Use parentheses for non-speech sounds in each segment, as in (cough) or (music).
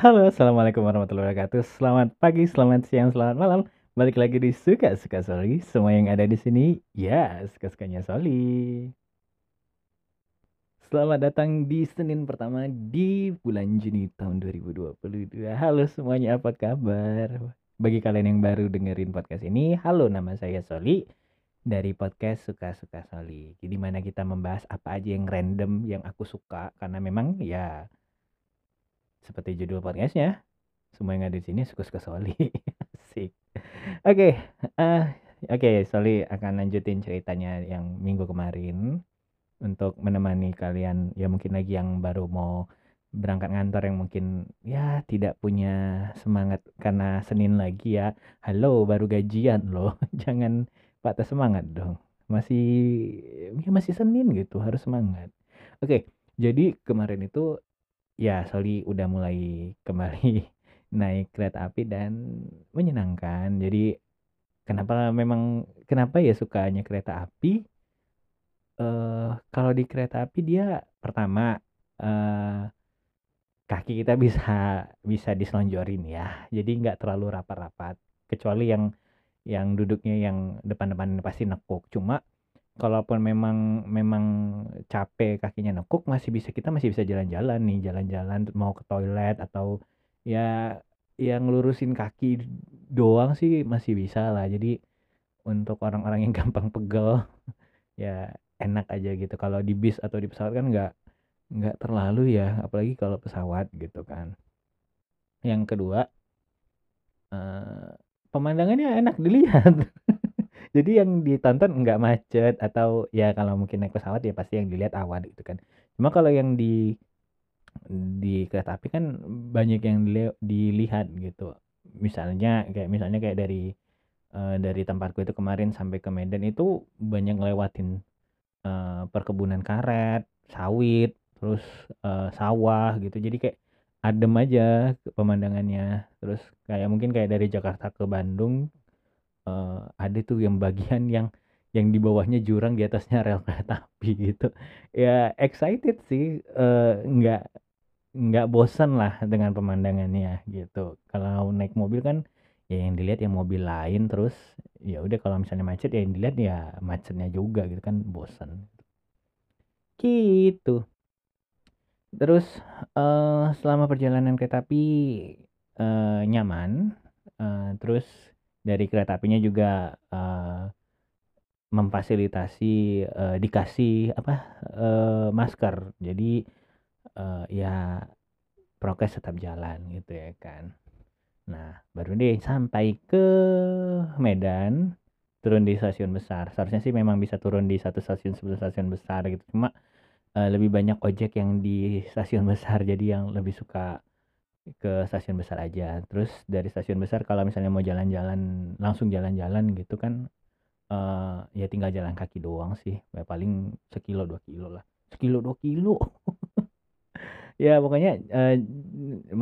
Halo, assalamualaikum warahmatullahi wabarakatuh. Selamat pagi, selamat siang, selamat malam. Balik lagi di suka suka Soli. Semua yang ada di sini, ya suka sukanya Soli. Selamat datang di Senin pertama di bulan Juni tahun 2022. Halo semuanya, apa kabar? Bagi kalian yang baru dengerin podcast ini, halo nama saya Soli dari podcast Suka Suka Soli. Jadi mana kita membahas apa aja yang random yang aku suka karena memang ya seperti judul podcastnya, semua yang ada di sini suka-suka Soli. (laughs) Asik. Oke, eh oke, Soli akan lanjutin ceritanya yang minggu kemarin untuk menemani kalian ya mungkin lagi yang baru mau berangkat ngantor yang mungkin ya tidak punya semangat karena Senin lagi ya. Halo, baru gajian loh. (laughs) Jangan patah semangat dong. Masih ya masih Senin gitu, harus semangat. Oke, jadi kemarin itu ya Soli udah mulai kembali (laughs) naik kereta api dan menyenangkan. Jadi kenapa memang kenapa ya sukanya kereta api? eh kalau di kereta api dia pertama eh kaki kita bisa bisa diselonjorin ya. Jadi nggak terlalu rapat-rapat. Kecuali yang yang duduknya yang depan-depan pasti nekuk. Cuma kalaupun memang memang capek kakinya nekuk masih bisa kita masih bisa jalan-jalan nih, jalan-jalan mau ke toilet atau ya yang ngelurusin kaki doang sih masih bisa lah. Jadi untuk orang-orang yang (laughs) gampang pegel ya enak aja gitu. Kalau di bis atau di pesawat kan nggak nggak terlalu ya, apalagi kalau pesawat gitu kan. Yang kedua, eh, pemandangannya enak dilihat. (laughs) Jadi yang ditonton nggak macet atau ya kalau mungkin naik pesawat ya pasti yang dilihat awan gitu kan. Cuma kalau yang di di kereta api kan banyak yang dili- dilihat gitu. Misalnya kayak misalnya kayak dari eh, dari tempatku itu kemarin sampai ke Medan itu banyak ngelewatin eh, perkebunan karet, sawit, terus eh, sawah gitu. Jadi kayak adem aja pemandangannya. Terus kayak mungkin kayak dari Jakarta ke Bandung eh, ada tuh yang bagian yang yang di bawahnya jurang di atasnya rel (laughs) kereta api gitu. Ya excited sih, eh, nggak nggak bosan lah dengan pemandangannya gitu. Kalau naik mobil kan ya yang dilihat yang mobil lain terus ya udah kalau misalnya macet ya yang dilihat ya macetnya juga gitu kan bosan. Gitu. Terus eh selama perjalanan kereta api eh, nyaman, eh, terus dari kereta apinya juga eh, memfasilitasi eh, dikasih apa eh, masker. Jadi eh, ya prokes tetap jalan gitu ya kan. Nah, baru deh sampai ke Medan, turun di stasiun besar. Seharusnya sih memang bisa turun di satu stasiun sebelum stasiun besar gitu. Cuma eh, lebih banyak ojek yang di stasiun (laughs) besar, jadi yang lebih suka ke stasiun besar aja. Terus dari stasiun besar kalau misalnya mau jalan-jalan, langsung jalan-jalan gitu kan, eh ya tinggal jalan kaki doang sih. Ya paling sekilo dua kilo lah. Sekilo dua kilo. (laughs) Ya pokoknya eh,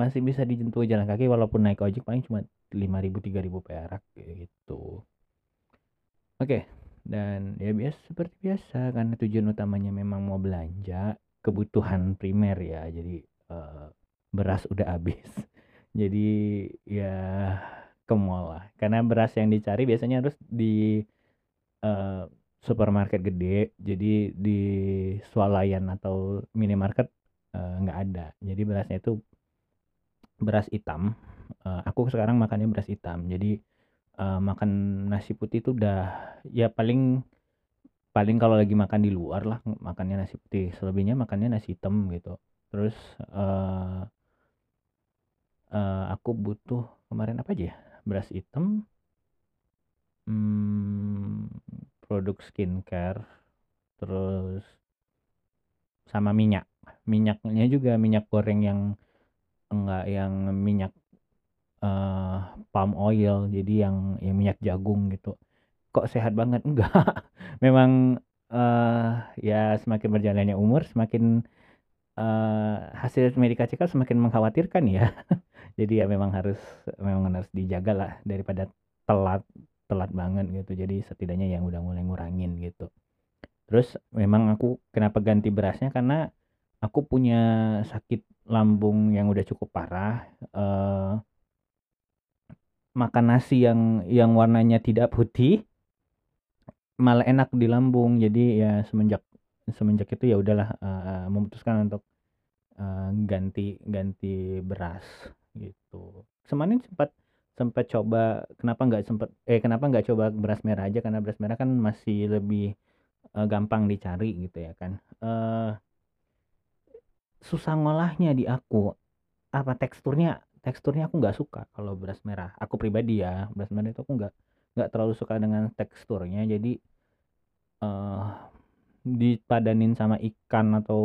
masih bisa dijemur jalan kaki walaupun naik ojek paling cuma 5.000 3.000 perak gitu. Oke, dan ya biasa seperti biasa karena tujuan utamanya memang mau belanja kebutuhan primer ya. Jadi eh, beras udah habis. (laughs) Jadi ya ke mall lah. Karena beras yang dicari biasanya harus di eh, supermarket gede. Jadi di swalayan atau minimarket eh, nggak ada. Jadi berasnya itu beras hitam. Eh, aku sekarang makannya beras hitam. Jadi eh, makan nasi putih itu udah ya paling paling kalau lagi makan di luar lah makannya nasi putih. Selebihnya makannya nasi hitam gitu. Terus eh eh, aku butuh kemarin apa aja ya? Beras hitam, hmm, produk skincare, terus sama minyak. Minyaknya juga minyak goreng yang enggak yang minyak eh palm oil, jadi yang yang minyak jagung gitu. Kok sehat banget? (laughs) Enggak. Memang eh ya semakin berjalannya umur semakin eh hasil medika cekal semakin mengkhawatirkan ya. (laughs) Jadi ya memang harus memang harus dijaga lah daripada telat telat banget gitu. Jadi setidaknya yang udah mulai ngurangin gitu. Terus memang aku kenapa ganti berasnya karena aku punya sakit lambung yang udah cukup parah uh, makan nasi yang yang warnanya tidak putih malah enak di lambung jadi ya semenjak semenjak itu ya udahlah uh, memutuskan untuk uh, ganti ganti beras gitu. Semanin sempat sempat coba kenapa nggak sempat eh kenapa nggak coba beras merah aja? Karena beras merah kan masih lebih uh, gampang dicari gitu ya kan. Uh, susah ngolahnya di aku. Apa teksturnya teksturnya aku nggak suka kalau beras merah. Aku pribadi ya beras merah itu aku nggak nggak terlalu suka dengan teksturnya. Jadi uh, dipadanin sama ikan atau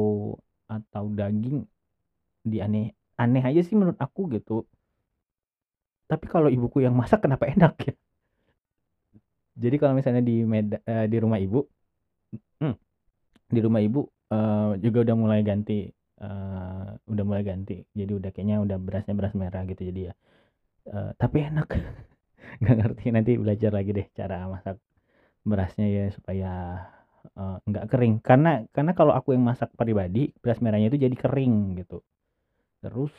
atau daging di aneh aneh aja sih menurut aku gitu. Tapi kalau ibuku yang masak kenapa enak ya? Jadi kalau misalnya di Meda, uh, di rumah ibu hmm, di rumah ibu uh, juga udah mulai ganti uh, udah mulai ganti. Jadi udah kayaknya udah berasnya beras merah gitu jadi ya uh, tapi enak. (laughs) Nggak ngerti nanti belajar lagi deh cara masak berasnya ya supaya uh, nggak kering. Karena karena kalau aku yang masak pribadi beras merahnya itu jadi kering gitu. Terus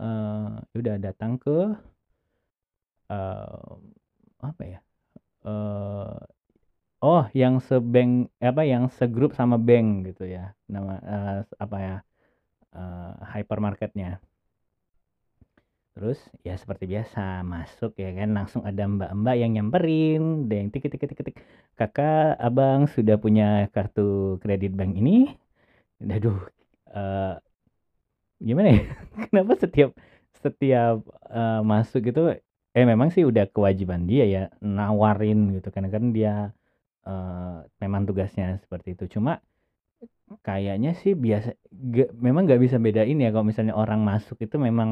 uh, udah datang ke uh, apa ya uh, oh yang sebeng apa yang segrup sama bank gitu ya. Nama uh, apa ya uh, hypermarketnya terus ya seperti biasa masuk ya kan langsung ada mbak-mbak yang nyamperin ada yang tik tik tik tik kakak abang sudah punya kartu kredit bank ini. Aduh uh, gimana ya? (laughs) Kenapa setiap setiap uh, masuk itu eh memang sih udah kewajiban dia ya nawarin gitu kan kan dia uh, memang tugasnya seperti itu. Cuma Kayaknya sih biasa gak, memang nggak bisa bedain ya kalau misalnya orang masuk itu memang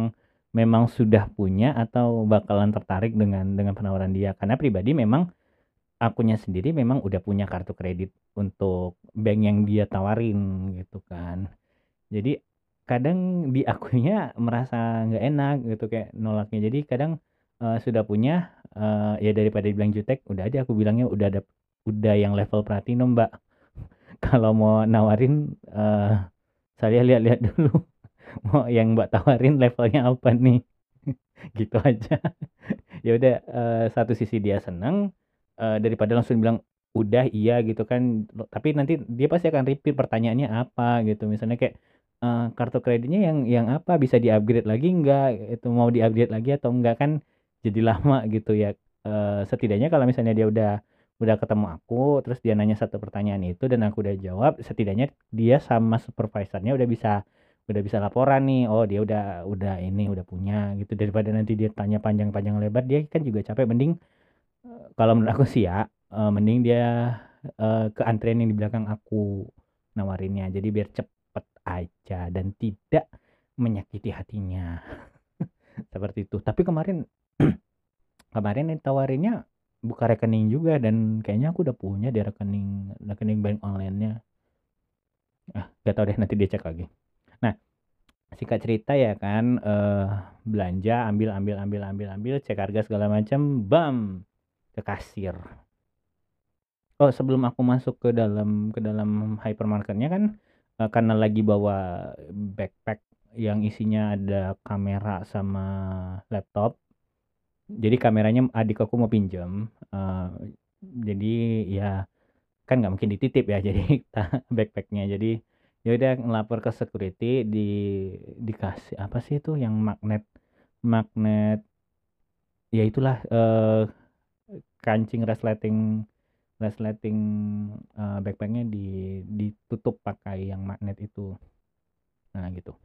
memang sudah punya atau bakalan tertarik dengan dengan penawaran dia. Karena pribadi memang akunya sendiri memang udah punya kartu kredit untuk bank yang dia tawarin gitu kan. Jadi kadang di akunya merasa nggak enak gitu kayak nolaknya. Jadi kadang uh, sudah punya uh, ya daripada dibilang jutek, udah aja aku bilangnya udah ada udah yang level platinum, Mbak (laughs) kalau mau nawarin uh, saya lihat-lihat dulu (laughs) mau yang mbak tawarin levelnya apa nih? (laughs) Gitu aja. (laughs) Ya udah uh, satu sisi dia seneng uh, daripada langsung bilang udah iya gitu kan. Tapi nanti dia pasti akan repeat pertanyaannya apa gitu. Misalnya kayak uh, kartu kreditnya yang yang apa? Bisa di upgrade lagi enggak itu mau di upgrade lagi atau enggak kan jadi lama gitu ya. Uh, setidaknya kalau misalnya dia udah udah ketemu aku terus dia nanya satu pertanyaan itu dan aku udah jawab setidaknya dia sama supervisornya udah bisa udah bisa laporan nih oh dia udah udah ini udah punya gitu. Daripada nanti dia tanya panjang-panjang lebar dia kan juga capek. Mending eh, kalau menurut aku sih ya uh, mending dia uh, ke antrian yang di belakang aku nawarinnya. Jadi biar cepet aja dan tidak menyakiti hatinya. (laughs) Seperti itu. Tapi kemarin (clears throat) kemarin ditawarinnya buka rekening juga dan kayaknya aku udah punya di rekening rekening bank online-nya. Ah, gak tau deh nanti dia cek lagi. Singkat cerita ya kan eh, belanja ambil ambil ambil ambil ambil cek harga segala macam bam ke kasir. Oh, sebelum aku masuk ke dalam ke dalam hypermarketnya kan eh, karena lagi bawa backpack yang isinya ada kamera sama laptop jadi kameranya adik aku mau pinjam uh, jadi ya kan nggak mungkin dititip ya (laughs) jadi backpacknya jadi ya udah ngelapor ke security di dikasih apa sih itu yang magnet magnet ya itulah uh, kancing resleting resleting uh, backpacknya di ditutup pakai yang magnet itu. Nah gitu.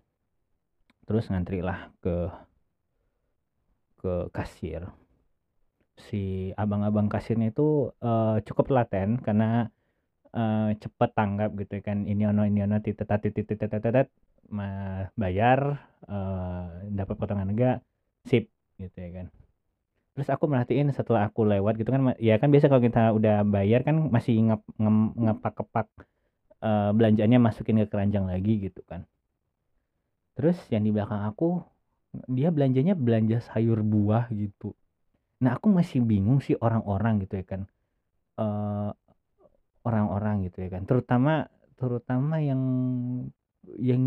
Terus ngantri lah ke ke kasir. Si abang-abang kasirnya itu uh, cukup telaten karena uh, cepet tanggap gitu kan ini ono ini ono titit bayar uh, dapat potongan enggak sip gitu ya kan. Terus aku merhatiin setelah aku lewat gitu kan ya kan biasa kalau kita udah bayar kan masih ngep, ngepak kepak uh, belanjaannya masukin ke keranjang lagi gitu kan. Terus yang di belakang aku dia belanjanya belanja sayur buah gitu. Nah aku masih bingung sih orang-orang gitu ya kan orang-orang gitu ya kan terutama terutama yang yang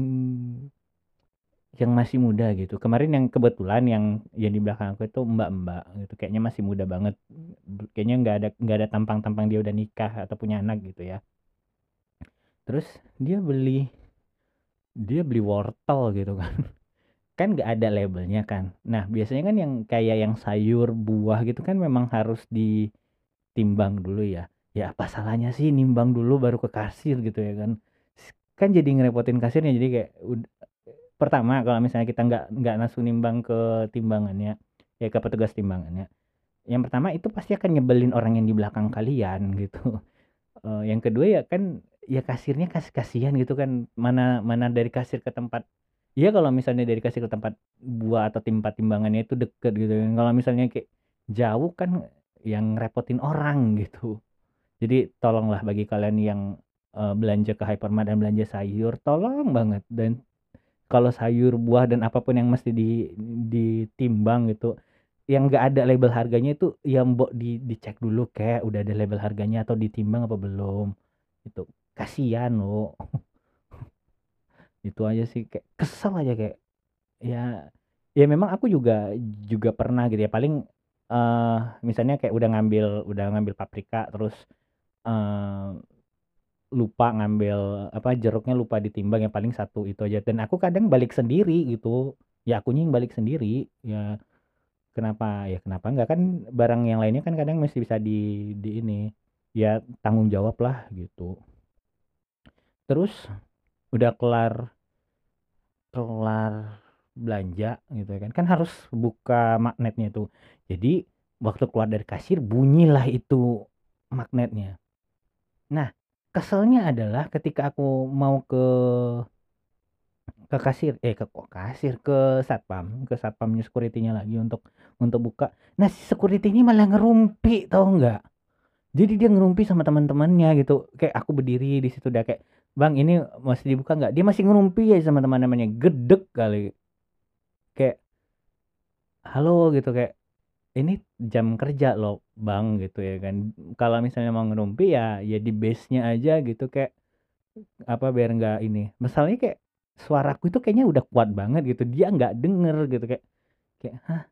yang masih muda gitu. Kemarin yang kebetulan yang yang di belakang aku itu mbak-mbak gitu, kayaknya masih muda banget. Kayaknya nggak ada nggak ada tampang-tampang dia udah nikah atau punya anak gitu ya. Terus dia beli dia beli wortel gitu kan. (laughs) Kan nggak ada labelnya kan. Nah, biasanya kan yang kayak yang sayur, buah gitu kan memang harus ditimbang dulu ya. Ya apa salahnya sih nimbang dulu baru ke kasir gitu ya kan. Kan jadi ngerepotin kasirnya jadi kayak pertama kalau misalnya kita nggak nggak langsung nimbang ke timbangannya ya ke petugas timbangannya yang pertama itu pasti akan nyebelin orang yang di belakang kalian (laughs) gitu uh, yang kedua ya kan ya kasirnya kasih kasihan gitu kan mana mana dari kasir ke tempat ya kalau misalnya dari kasir ke tempat buah atau tempat timbangannya itu deket gitu kan kalau misalnya kayak jauh kan yang repotin orang gitu jadi tolonglah bagi kalian yang uh, belanja ke hypermart dan belanja sayur tolong banget. Dan kalau sayur buah dan apa pun yang mesti di ditimbang gitu yang enggak ada label harganya itu yang mbok di dicek dulu kayak udah ada label harganya atau ditimbang apa belum itu kasihan lo itu aja sih kayak kesel aja kayak ya ya memang aku juga juga pernah gitu ya. Paling uh, misalnya kayak udah ngambil udah ngambil paprika terus lupa ngambil apa jeruknya lupa ditimbang yang paling satu itu aja. Dan aku kadang balik sendiri gitu. Ya aku yang balik sendiri. Ya kenapa? Ya kenapa enggak? Kan barang yang lainnya kan kadang masih bisa di di ini. Ya tanggung jawab lah gitu. Terus udah kelar kelar belanja gitu kan. Kan harus buka magnetnya tuh. Jadi waktu keluar dari kasir bunyilah itu magnetnya nah keselnya adalah ketika aku mau ke ke kasir eh ke kok kasir? Ke satpam ke satpamnya securitynya lagi untuk untuk buka. Nah si security ini malah ngerumpi tau nggak? Jadi dia ngerumpi sama teman-temannya gitu. Kayak aku berdiri di situ udah kayak bang ini masih dibuka nggak? Dia masih ngerumpi ya sama teman-temannya gedek kali. Kayak halo gitu kayak ini jam kerja loh bang gitu ya kan. Kalau misalnya mau ngerumpi ya ya di base nya aja gitu kayak apa biar nggak ini. Misalnya kayak suaraku itu kayaknya udah kuat banget gitu dia nggak denger gitu kayak kayak hah?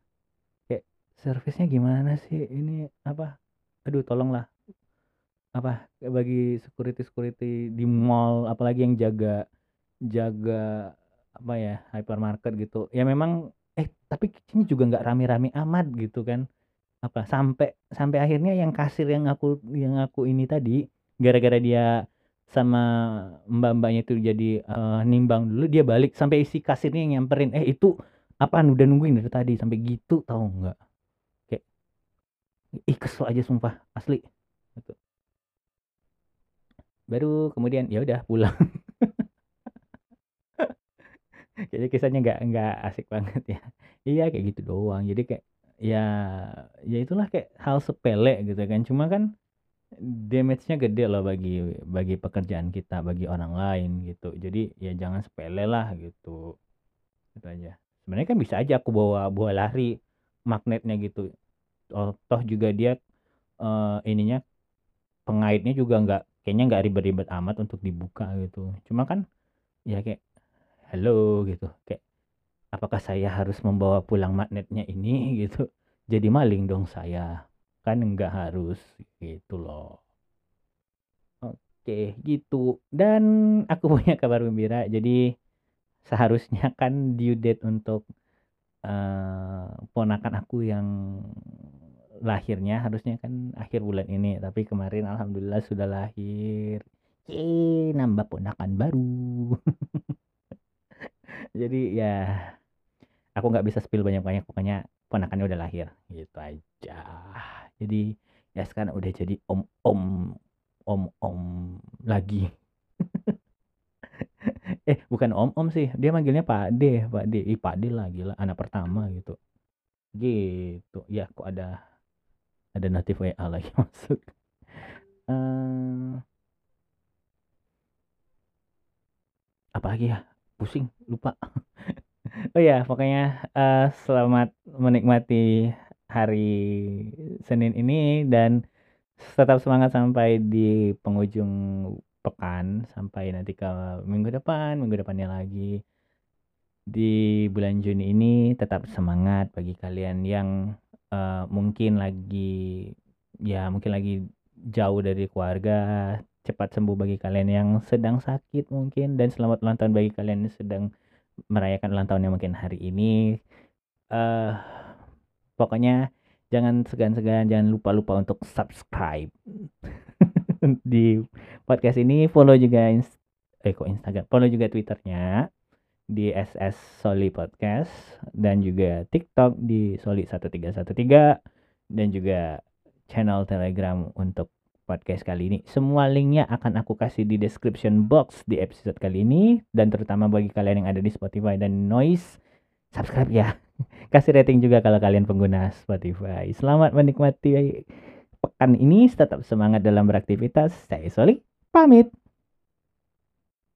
Kayak servisnya gimana sih? Ini apa? Aduh tolonglah apa bagi security security di mall apalagi yang jaga jaga apa ya hypermarket gitu. Ya memang eh tapi ini juga nggak rame-rame amat gitu kan. Apa sampai sampai akhirnya yang kasir yang aku yang aku ini tadi gara-gara dia sama mbak-mbaknya itu jadi uh, nimbang dulu dia balik sampai isi kasirnya yang nyamperin eh itu apa udah nungguin dari tadi. Sampai gitu tahu nggak? Kayak ih kesel aja sumpah asli. Gitu. baru kemudian ya udah pulang (laughs) kayaknya kisahnya nggak nggak asik banget ya. Iya kayak gitu doang. Jadi kayak ya ya itulah kayak hal sepele gitu kan. Cuma kan damage-nya gede loh bagi bagi pekerjaan kita bagi orang lain gitu. Jadi ya jangan sepele lah gitu itu aja. Sebenarnya kan bisa aja aku bawa bawa lari magnetnya gitu. Oh, toh juga dia uh, ininya pengaitnya juga nggak kayaknya nggak ribet-ribet amat untuk dibuka gitu. Cuma kan ya kayak halo gitu. Kayak apakah saya harus membawa pulang magnetnya ini? gitu. Jadi maling dong saya. Kan enggak harus gitu loh. Oke gitu. Dan aku (laughs) punya kabar gembira. Jadi seharusnya kan due date untuk uh, ponakan aku yang lahirnya harusnya kan akhir bulan ini. Tapi kemarin alhamdulillah sudah lahir. Yeay, nambah ponakan baru (laughs) jadi ya aku nggak bisa spill banyak-banyak pokoknya ponakannya udah lahir gitu aja. Jadi ya sekarang udah jadi om om om om lagi. (laughs) Eh bukan om om sih. Dia manggilnya pak D pak D. Ih pak D lagi lah anak pertama gitu. Gitu. Ya kok ada ada notif WA lagi (laughs) masuk. Uh, apa lagi ya pusing lupa. (laughs) Oh ya pokoknya uh, selamat menikmati hari Senin ini dan tetap semangat sampai di penghujung pekan sampai nanti ke minggu depan minggu depannya lagi. Di bulan Juni ini tetap semangat bagi kalian yang uh, mungkin lagi ya mungkin lagi jauh dari keluarga cepat sembuh bagi kalian yang sedang sakit mungkin dan selamat ulang tahun bagi kalian yang sedang merayakan ulang tahunnya mungkin hari ini. Uh, pokoknya jangan segan-segan jangan lupa-lupa untuk subscribe (laughs) di podcast ini. Follow juga inst eh kok Instagram? Follow juga twitternya di SS Soli Podcast dan juga TikTok di Soli 1313 dan juga channel Telegram untuk podcast kali ini. Semua linknya akan aku kasih di description box di episode kali ini dan terutama bagi kalian yang ada di Spotify dan Noise subscribe ya. (laughs) Kasih rating juga kalau kalian pengguna Spotify. Selamat menikmati pekan ini, tetap semangat dalam beraktivitas. Saya Soli, pamit.